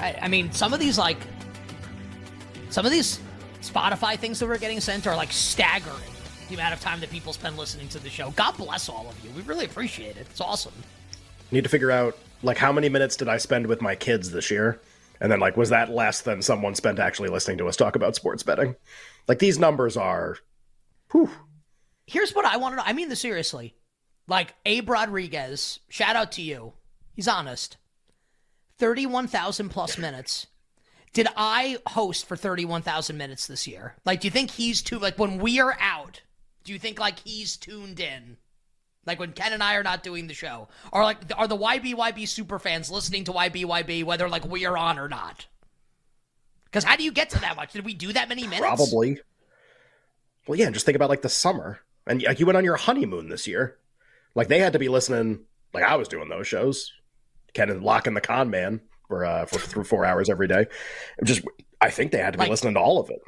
I, I mean, some of these like some of these Spotify things that we're getting sent are like staggering. The amount of time that people spend listening to the show. God bless all of you. We really appreciate it. It's awesome. Need to figure out like how many minutes did I spend with my kids this year? And then like was that less than someone spent actually listening to us talk about sports betting? Like these numbers are whew. Here's what I want to know. I mean this seriously. Like Abe Rodriguez, shout out to you. He's honest. 31,000 plus minutes. Did I host for 31,000 minutes this year? Like, do you think he's too, like, when we are out, do you think, like, he's tuned in? Like, when Ken and I are not doing the show? Or, like, are the YBYB super fans listening to YBYB whether, like, we are on or not? Because how do you get to that much? Did we do that many minutes? Probably. Well, yeah, just think about, like, the summer. And like, you went on your honeymoon this year. Like, they had to be listening, like I was doing those shows. Ken and Lock and the Con Man for uh, for through four hours every day. Just I think they had to be Like- listening to all of it.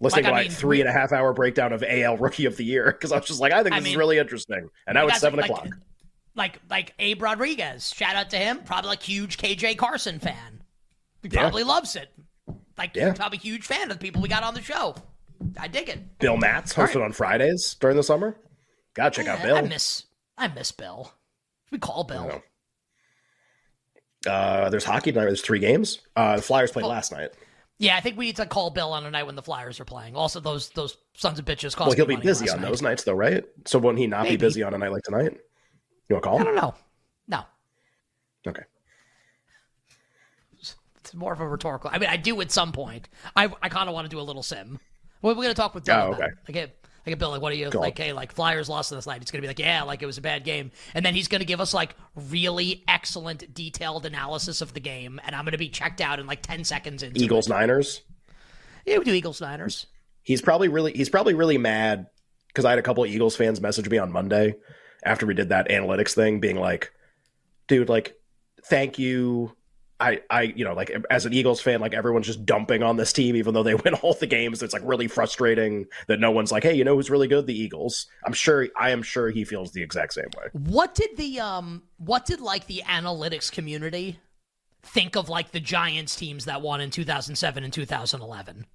Listening Like, to I like mean, three and a half hour breakdown of AL Rookie of the Year because I was just like, I think I this is really interesting. And now it's seven like, o'clock. Like, like Abe Rodriguez. Shout out to him. Probably like huge KJ Carson fan. He Yeah. probably loves it. Like, Yeah. probably huge fan of the people we got on the show. I dig it. Bill Matz hosted right. on Fridays during the summer. Gotta check out Eh, Bill. I miss I miss Bill. We call Bill. Uh, there's hockey tonight. There's three games. Uh, the Flyers played Well, last night. Yeah, I think we need to call Bill on a night when the Flyers are playing. Also, those those sons of bitches cost Well, he'll be busy on night. those nights, though, right? So won't he not Maybe. be busy on a night like tonight? You want to call I don't know. No, Okay. it's more of a rhetorical. I mean, I do at some point. I I kind of want to do a little sim. We're, we're gonna talk with Bill. Oh, okay. Like, like, Bill, like, what are you Go on. like? Hey, like, Flyers lost this night. It's gonna be like, yeah, like it was a bad game, and then he's gonna give us like really excellent, detailed analysis of the game, and I'm gonna be checked out in like ten seconds into Eagles It. Niners. Yeah, we do Eagles Niners. He's probably really he's probably really mad because I had a couple of Eagles fans message me on Monday after we did that analytics thing, being like, "Dude, like, thank you." I, I, you know, like as an Eagles fan, like everyone's just dumping on this team, even though they win all the games. It's like really frustrating that no one's like, "Hey, you know who's really good? The Eagles." I'm sure, I am sure he feels the exact same way. What did the um what did like the analytics community think of like the Giants teams that won in 2007 and 2011?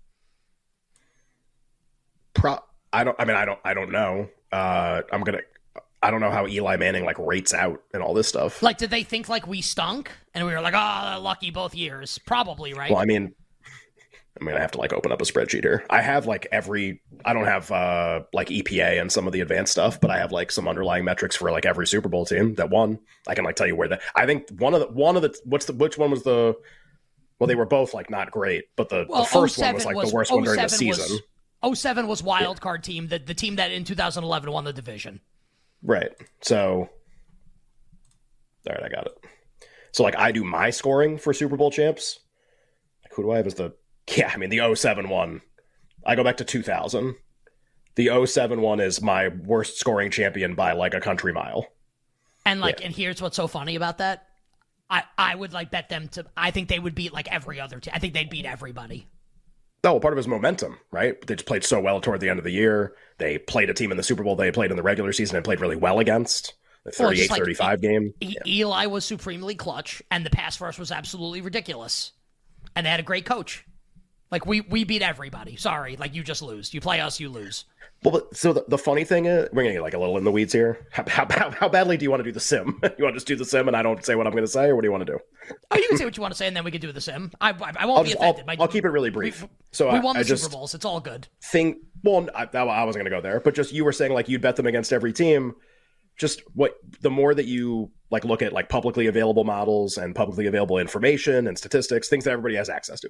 Pro, I don't. I mean, I don't. I don't know. Uh, I'm gonna. I don't know how Eli Manning like rates out and all this stuff. Like did they think like we stunk and we were like, "Oh, lucky both years." Probably, right? Well, I mean, I'm gonna have to like open up a spreadsheet here. I have like every. I don't have uh like EPA and some of the advanced stuff, but I have like some underlying metrics for like every Super Bowl team that won. I can like tell you where that. I think one of the one of the what's the which one was the. Well, they were both like not great, but the, Well, the first one was like was- the worst one during the 07 was- season. 07 was wild card team, the the team that in 2011 won the division. Right. So, all right, I got it. So, like, I do my scoring for Super Bowl champs. Like, who do I have as the? Yeah, I mean the 07 one. I go back to 2000. The 07 one is my worst scoring champion by like a country mile. And like, and here's what's so funny about that. I, I would like bet them to. I think they would beat like every other team. I think they'd beat everybody. No, part of his momentum, right? They just played so well toward the end of the year. They played a team in the Super Bowl they played in the regular season and played really well against. The Well, 38 just like- 35 game. E- Eli was supremely clutch, and the pass rush was absolutely ridiculous. And they had a great coach. Like we we beat everybody. Sorry, like you just lose. You play us, you lose. Well, but, so the, the funny thing is, we're gonna get like a little in the weeds here. How, how, how, how badly do you want to do the sim? you want to just do the sim, and I don't say what I'm going to say, or what do you want to do? Oh, you can say what you want to say, and then we can do the sim. I I, I won't I'll, be just, I'll, offended. My- I'll keep it really brief. So we I, won the I just Super Bowls. It's all good. think. Well, I, I wasn't going to go there, but just you were saying like you'd bet them against every team. Just what the more that you like look at like publicly available models and publicly available information and statistics, things that everybody has access to,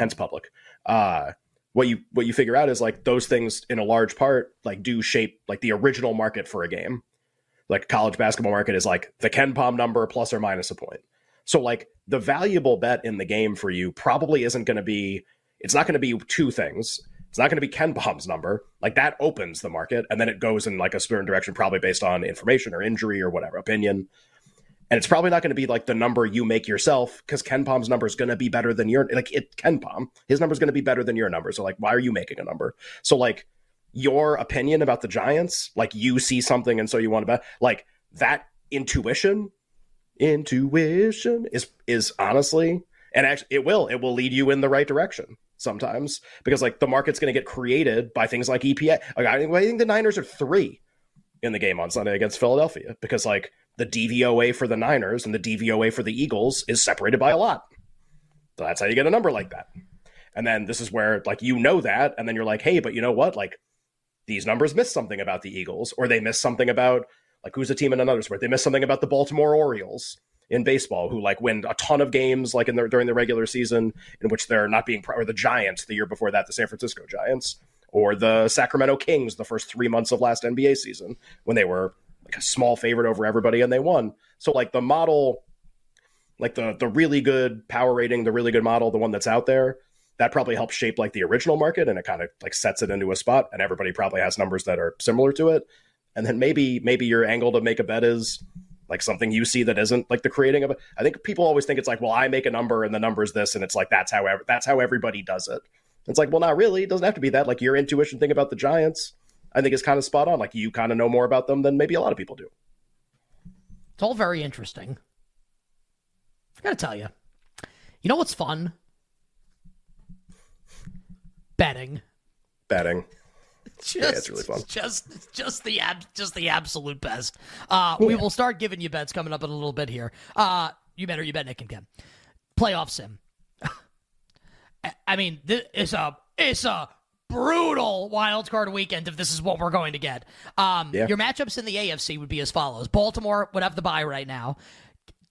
hence public. Uh, what you what you figure out is like those things in a large part like do shape like the original market for a game. Like college basketball market is like the KenPom number plus or minus a point. So like the valuable bet in the game for you probably isn't going to be it's not going to be two things. It's not going to be KenPom's number. Like that opens the market and then it goes in like a certain direction probably based on information or injury or whatever opinion. And it's probably not going to be like the number you make yourself because KenPom's number is going to be better than your like it KenPom. His number is going to be better than your number. So like why are you making a number? So like your opinion about the Giants, like you see something and so you want to bet like that intuition intuition is is honestly And actually, it will. It will lead you in the right direction sometimes because like the market's going to get created by things like EPA. Like, I think I think the Niners are three in the game on Sunday against Philadelphia because like the DVOA for the Niners and the DVOA for the Eagles is separated by a lot. So that's how you get a number like that. And then this is where like you know that, and then you're like, hey, but you know what? Like these numbers miss something about the Eagles, or they miss something about like who's a team in another sport. They miss something about the Baltimore Orioles in baseball, who like win a ton of games like in their during the regular season, in which they're not being or the Giants the year before that, the San Francisco Giants, or the Sacramento Kings the first three months of last NBA season when they were like a small favorite over everybody and they won. So like the model, like the the really good power rating, the really good model, the one that's out there, that probably helps shape like the original market and it kind of like sets it into a spot and everybody probably has numbers that are similar to it. And then maybe maybe your angle to make a bet is like something you see that isn't like the creating of it. I think people always think it's like, well, I make a number and the number is this, and it's like that's how that's how everybody does it. It's like, well, not really. It doesn't have to be that. Like your intuition thing about the Giants, I think is kind of spot on. Like you kind of know more about them than maybe a lot of people do. It's all very interesting. I gotta tell you, you know what's fun? Betting. Betting. Just, yeah, it's really fun. Just, just the ab, just the absolute best. Uh, yeah. We will start giving you bets coming up in a little bit here. Uh, you better, you bet Nick and Ken. Playoff sim. I mean, this is a, it's a brutal wild card weekend if this is what we're going to get. Um, yeah. Your matchups in the AFC would be as follows: Baltimore would have the bye right now.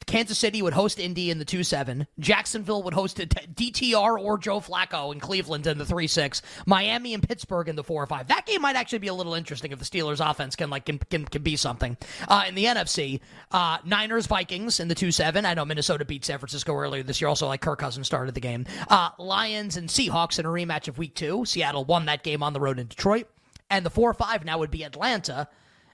Kansas City would host Indy in the 2 7. Jacksonville would host DTR or Joe Flacco in Cleveland in the 3 6. Miami and Pittsburgh in the 4 5. That game might actually be a little interesting if the Steelers' offense can like can, can, can be something. Uh, in the NFC, uh, Niners Vikings in the 2 7. I know Minnesota beat San Francisco earlier this year, also like Kirk Cousins started the game. Uh, Lions and Seahawks in a rematch of week two. Seattle won that game on the road in Detroit. And the 4 5 now would be Atlanta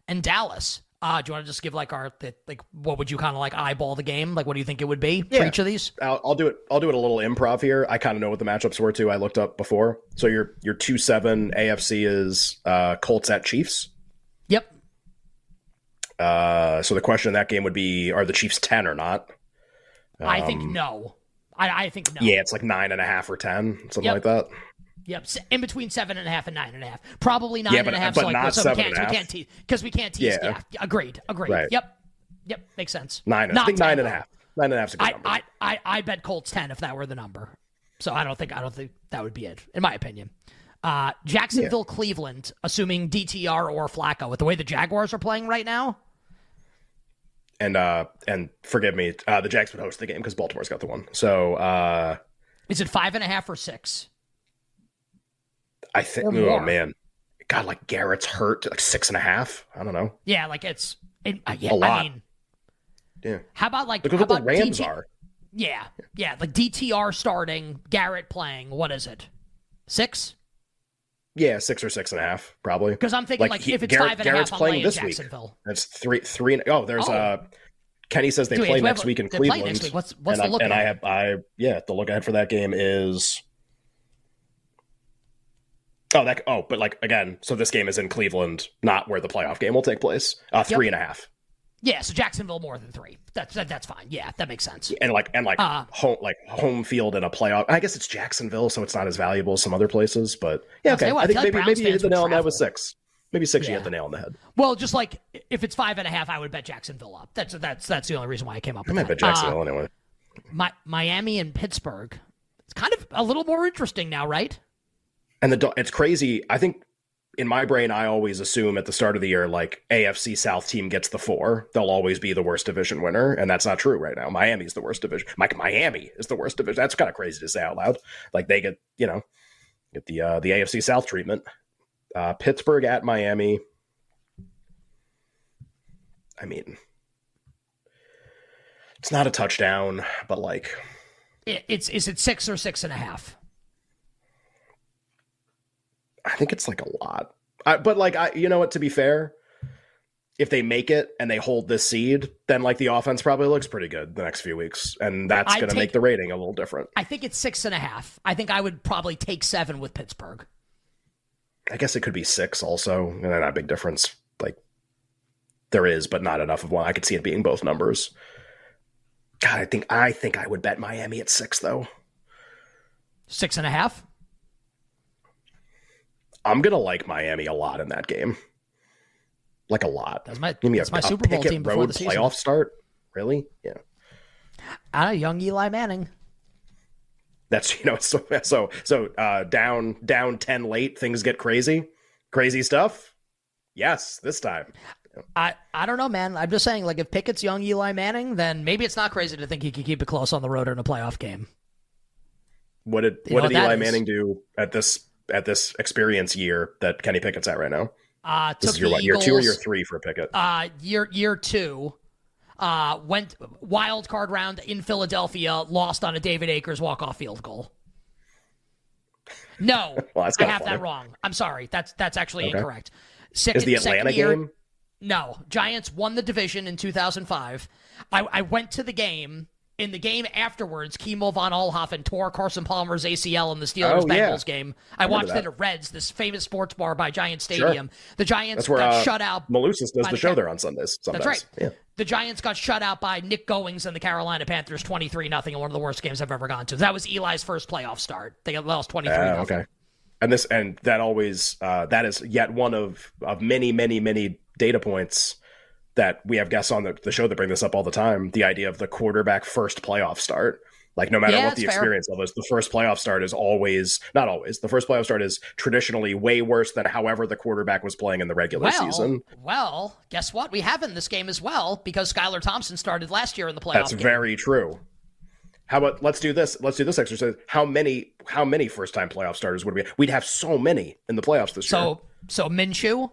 and Dallas. Uh, do you want to just give like our like what would you kind of like eyeball the game? Like what do you think it would be yeah. for each of these? I'll, I'll, do it. I'll do it a little improv here. I kind of know what the matchups were too. I looked up before. So your your two seven AFC is uh, Colts at Chiefs. Yep. Uh, so the question in that game would be: Are the Chiefs ten or not? Um, I think um, no. I, I, think no. Yeah, it's like nine and a half or ten, something yep. like that. Yep, in between seven and a half and nine and a half. Probably nine yeah, but, and a half. But so, like, not so seven we can't, we can't tease because we can't tease. Yeah. yeah. agreed, agreed. Right. Yep, yep, makes sense. Nine. Not I think 10, nine and a half. Nine and a half is a good I, number. I, I, I bet Colts ten if that were the number. So I don't think I don't think that would be it, in my opinion. Uh, Jacksonville, yeah. Cleveland, assuming DTR or Flacco, with the way the Jaguars are playing right now. And uh, and forgive me, uh, the Jags would host the game because Baltimore's got the one. So uh, is it five and a half or six? I think. Oh man, God, like Garrett's hurt, like six and a half. I don't know. Yeah, like it's it, uh, yeah, a lot. I mean, yeah. How about like look at what the Rams DT- are? Yeah, yeah, like DTR starting, Garrett playing. What is it? Six. Yeah, six or six and a half, probably. Because I'm thinking like, like he, if it's Garrett, five and Garrett's a half, playing this Jacksonville. week. That's three, three. And, oh, there's oh. uh Kenny says they Dude, play next week in Cleveland. Next week. What's what's and the look? I, and I have I yeah, the look ahead for that game is Oh, that. Oh, but like again, so this game is in Cleveland, not where the playoff game will take place. Uh, three yep. and a half. Yeah, so Jacksonville more than three. That's that, that's fine. Yeah, that makes sense. And like and like uh, home like home field in a playoff. I guess it's Jacksonville, so it's not as valuable as some other places. But yeah, okay. What, I think maybe maybe you hit the nail on that with six. Maybe six, yeah. you hit the nail on the head. Well, just like if it's five and a half, I would bet Jacksonville up. That's that's that's the only reason why I came up. I might bet Jacksonville uh, anyway. My, Miami and Pittsburgh. It's kind of a little more interesting now, right? And the it's crazy. I think in my brain, I always assume at the start of the year, like AFC South team gets the four, they'll always be the worst division winner, and that's not true right now. Miami's the worst division. Like Miami is the worst division. That's kind of crazy to say out loud. Like they get, you know, get the uh, the AFC South treatment. Uh, Pittsburgh at Miami. I mean, it's not a touchdown, but like, it's is it six or six and a half? I think it's like a lot. I, but like I, you know what? To be fair, if they make it and they hold this seed, then like the offense probably looks pretty good the next few weeks, and that's going to make the rating a little different. I think it's six and a half. I think I would probably take seven with Pittsburgh. I guess it could be six also, and not a big difference. Like there is, but not enough of one. I could see it being both numbers. God, I think I think I would bet Miami at six though. Six and a half. I'm gonna like Miami a lot in that game. Like a lot. That's my Give me that's a, my Super Bowl team before road the season. playoff start. Really? Yeah. Ah, young Eli Manning. That's you know so so so uh, down down ten late things get crazy, crazy stuff. Yes, this time. I, I don't know, man. I'm just saying, like, if Pickett's young Eli Manning, then maybe it's not crazy to think he could keep it close on the road in a playoff game. What did You what know did Eli is? Manning do at this at this experience year that Kenny Pickett's at right now? Uh, This took is your what, year two or year three for Pickett? uh, year year two, uh, went wild card round in Philadelphia, lost on a David Akers walk off field goal. No, Well, that's I have that funny. wrong. I'm sorry. That's that's actually Okay. incorrect. Second, Is the Atlanta year, game? No, Giants won the division in 2005. I, I went to the game. In the game afterwards, Kimo von Oelhoffen tore Carson Palmer's ACL in the Steelers Oh, yeah. Bengals game. I remember watched that. it at Reds, this famous sports bar by Giant Stadium. The Giants That's where got uh, shut out Malusis does the the show there on Sundays. Sometimes. that's right. Yeah. The Giants got shut out by Nick Goings and the Carolina Panthers 23 nothing in one of the worst games I've ever gone to. That was Eli's first playoff start. They lost 23 Ah, nothing. okay. And this and that always uh, that is yet one of of many many many data points that we have guests on the, the show that bring this up all the time. The idea of the quarterback first playoff start. Like no matter Yeah, what the fair. experience level is, the first playoff start is always not always. The first playoff start is traditionally way worse than however the quarterback was playing in the regular Well, season. well, guess what? We have in this game as well because Skylar Thompson started last year in the playoff That's game. very true. How about let's do this? Let's do this exercise. How many how many first time playoff starters would we? We'd have so many in the playoffs this year. So, so Minshew,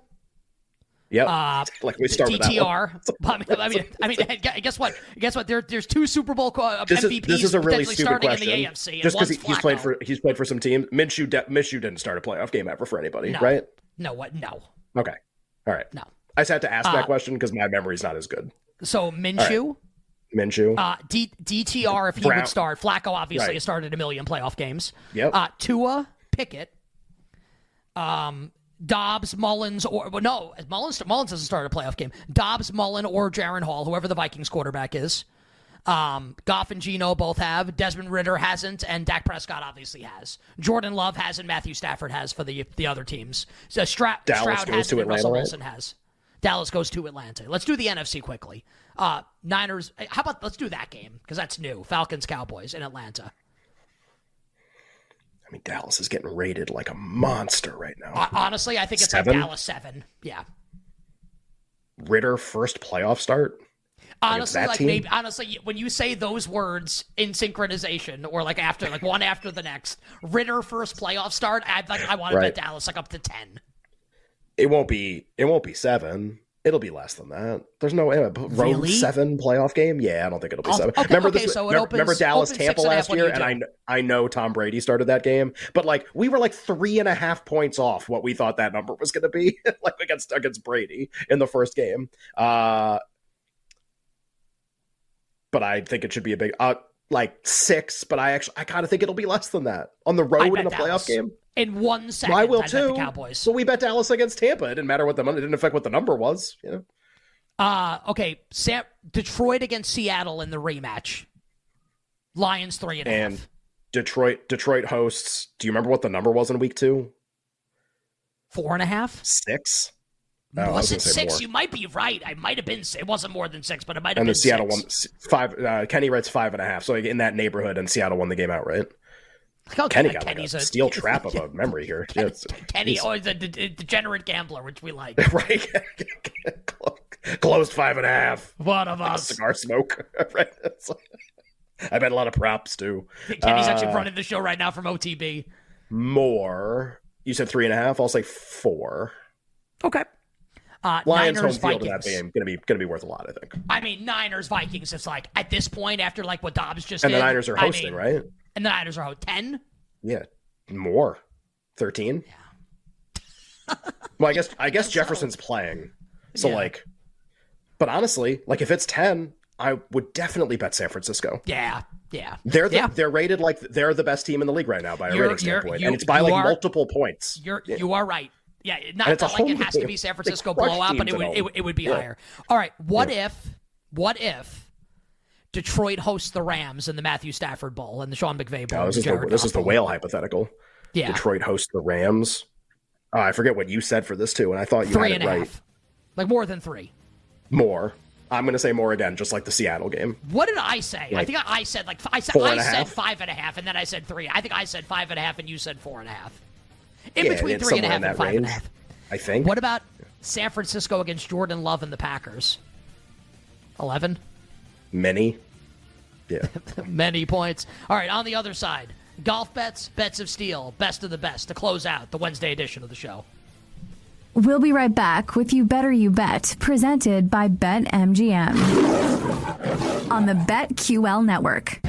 Yep. uh, like we start with that one. DTR. I mean, I mean, guess what? Guess what? There, there's two Super Bowl uh, This is, MVPs this is a really stupid starting question. in the AFC. Just because he, he's played for he's played for some teams. Minshew de- Minshew didn't start a playoff game ever for anybody, No. right? no, what? No, Okay, all right. no. I just had to ask Uh, that question because my memory's not as good. So Minshew, Minshew. uh, D- DTR if he Brown- would start. Flacco obviously Right. has started a million playoff games. Yep. Uh, Tua, Pickett, um, Dobbs, Mullens, or well, no, Mullens. Mullens hasn't started a playoff game. Dobbs, Mullen, or Jaren Hall, whoever the Vikings quarterback is. Um, Goff and Gino both have. Desmond Ridder hasn't, and Dak Prescott obviously has. Jordan Love has, and Matthew Stafford has for the the other teams. So Stra- Dallas Stroud goes has, to Russell Atlanta, right? Wilson has. Dallas goes to Atlanta. Let's do the NFC quickly. Uh, Niners. How about let's do that game because that's new. Falcons Cowboys in Atlanta. I mean, Dallas is getting rated like a monster right now. Honestly, I think it's Seven? like Dallas seven. Yeah. Ridder first playoff start. Honestly, like team? maybe honestly, when you say those words in synchronization or like after like one after the next, Ridder first playoff start, I'd like I want to bet Dallas like up to ten. It won't be. It won't be seven. It'll be less than that. There's no uh, road Really? seven playoff game. Yeah, I don't think it'll be Oh, seven. okay, remember okay, this? so it remember, opens- remember Dallas Tampa six and a half, last year, and I I know Tom Brady started that game, but like we were like three and a half points off what we thought that number was going to be, like against against Brady in the first game. Uh, but I think it should be a big uh like six. But I actually I kind of think it'll be less than that on the road in a Dallas. playoff game. In one second, I will bet too. the Cowboys. So we bet Dallas against Tampa. It didn't matter what the money. It didn't affect what the number was. You know. Uh okay, Sam, Detroit against Seattle in the rematch. Lions three and a half. And Detroit Detroit hosts. Do you remember what the number was in week two? Four and a half. Six. No, was was it six? more. You might be right. I might have been. It wasn't more than six, but it might have And been the Seattle six. won five. Uh, Kenny writes five and a half. So in that neighborhood, and Seattle won the game outright. How Kenny got like Kenny's a a steel trap of a memory here. Yeah, Kenny, the, the, the degenerate gambler, which we like. right? Closed five and a half. One of us. Cigar smoke. right. I bet a lot of props too. Kenny's Uh, actually running the show right now from OTB. More. You said three and a half. I'll say four. Okay. Uh, Lions Niners home field Vikings. in that game gonna be gonna be worth a lot. I think. I mean, Niners Vikings. It's like at this point, after like what Dobbs just And the did, Niners are I hosting, mean- right? And the Niners are out ten. Yeah, more. Thirteen. Yeah. well, I guess I guess so. Jefferson's playing, so Yeah. like, but honestly, like if it's ten, I would definitely bet San Francisco. Yeah, yeah. They're the, Yeah. they're rated like they're the best team in the league right now by a You're- rating standpoint, you- and it's by like are- multiple points. You're you are right. Yeah, not that, like it has to be San Francisco crush blowout, but it would it, would- it would be Yeah. higher. All right, what if what if Detroit hosts the Rams in the Matthew Stafford Bowl and the Sean McVay Bowl. No, this is the, this is the whale hypothetical. Yeah. Detroit hosts the Rams. Oh, I forget what you said for this too, and I thought you three had and it a right. half. Like more than three. More. I'm going to say more again, just like the Seattle game. What did I say? I think I said like I said I said half? five and a half, and then I said three. I think I said five and a half, and you said four and a half. In Yeah, between it's three and a somewhere half in and that five and a half. I think. What about San Francisco against Jordan Love and the Packers? Eleven. Many. Yeah. Many points. All right, on the other side, golf bets, bets of steel, best of the best to close out the Wednesday edition of the show. We'll be right back with You Better You Bet, presented by BetMGM on the BetQL network.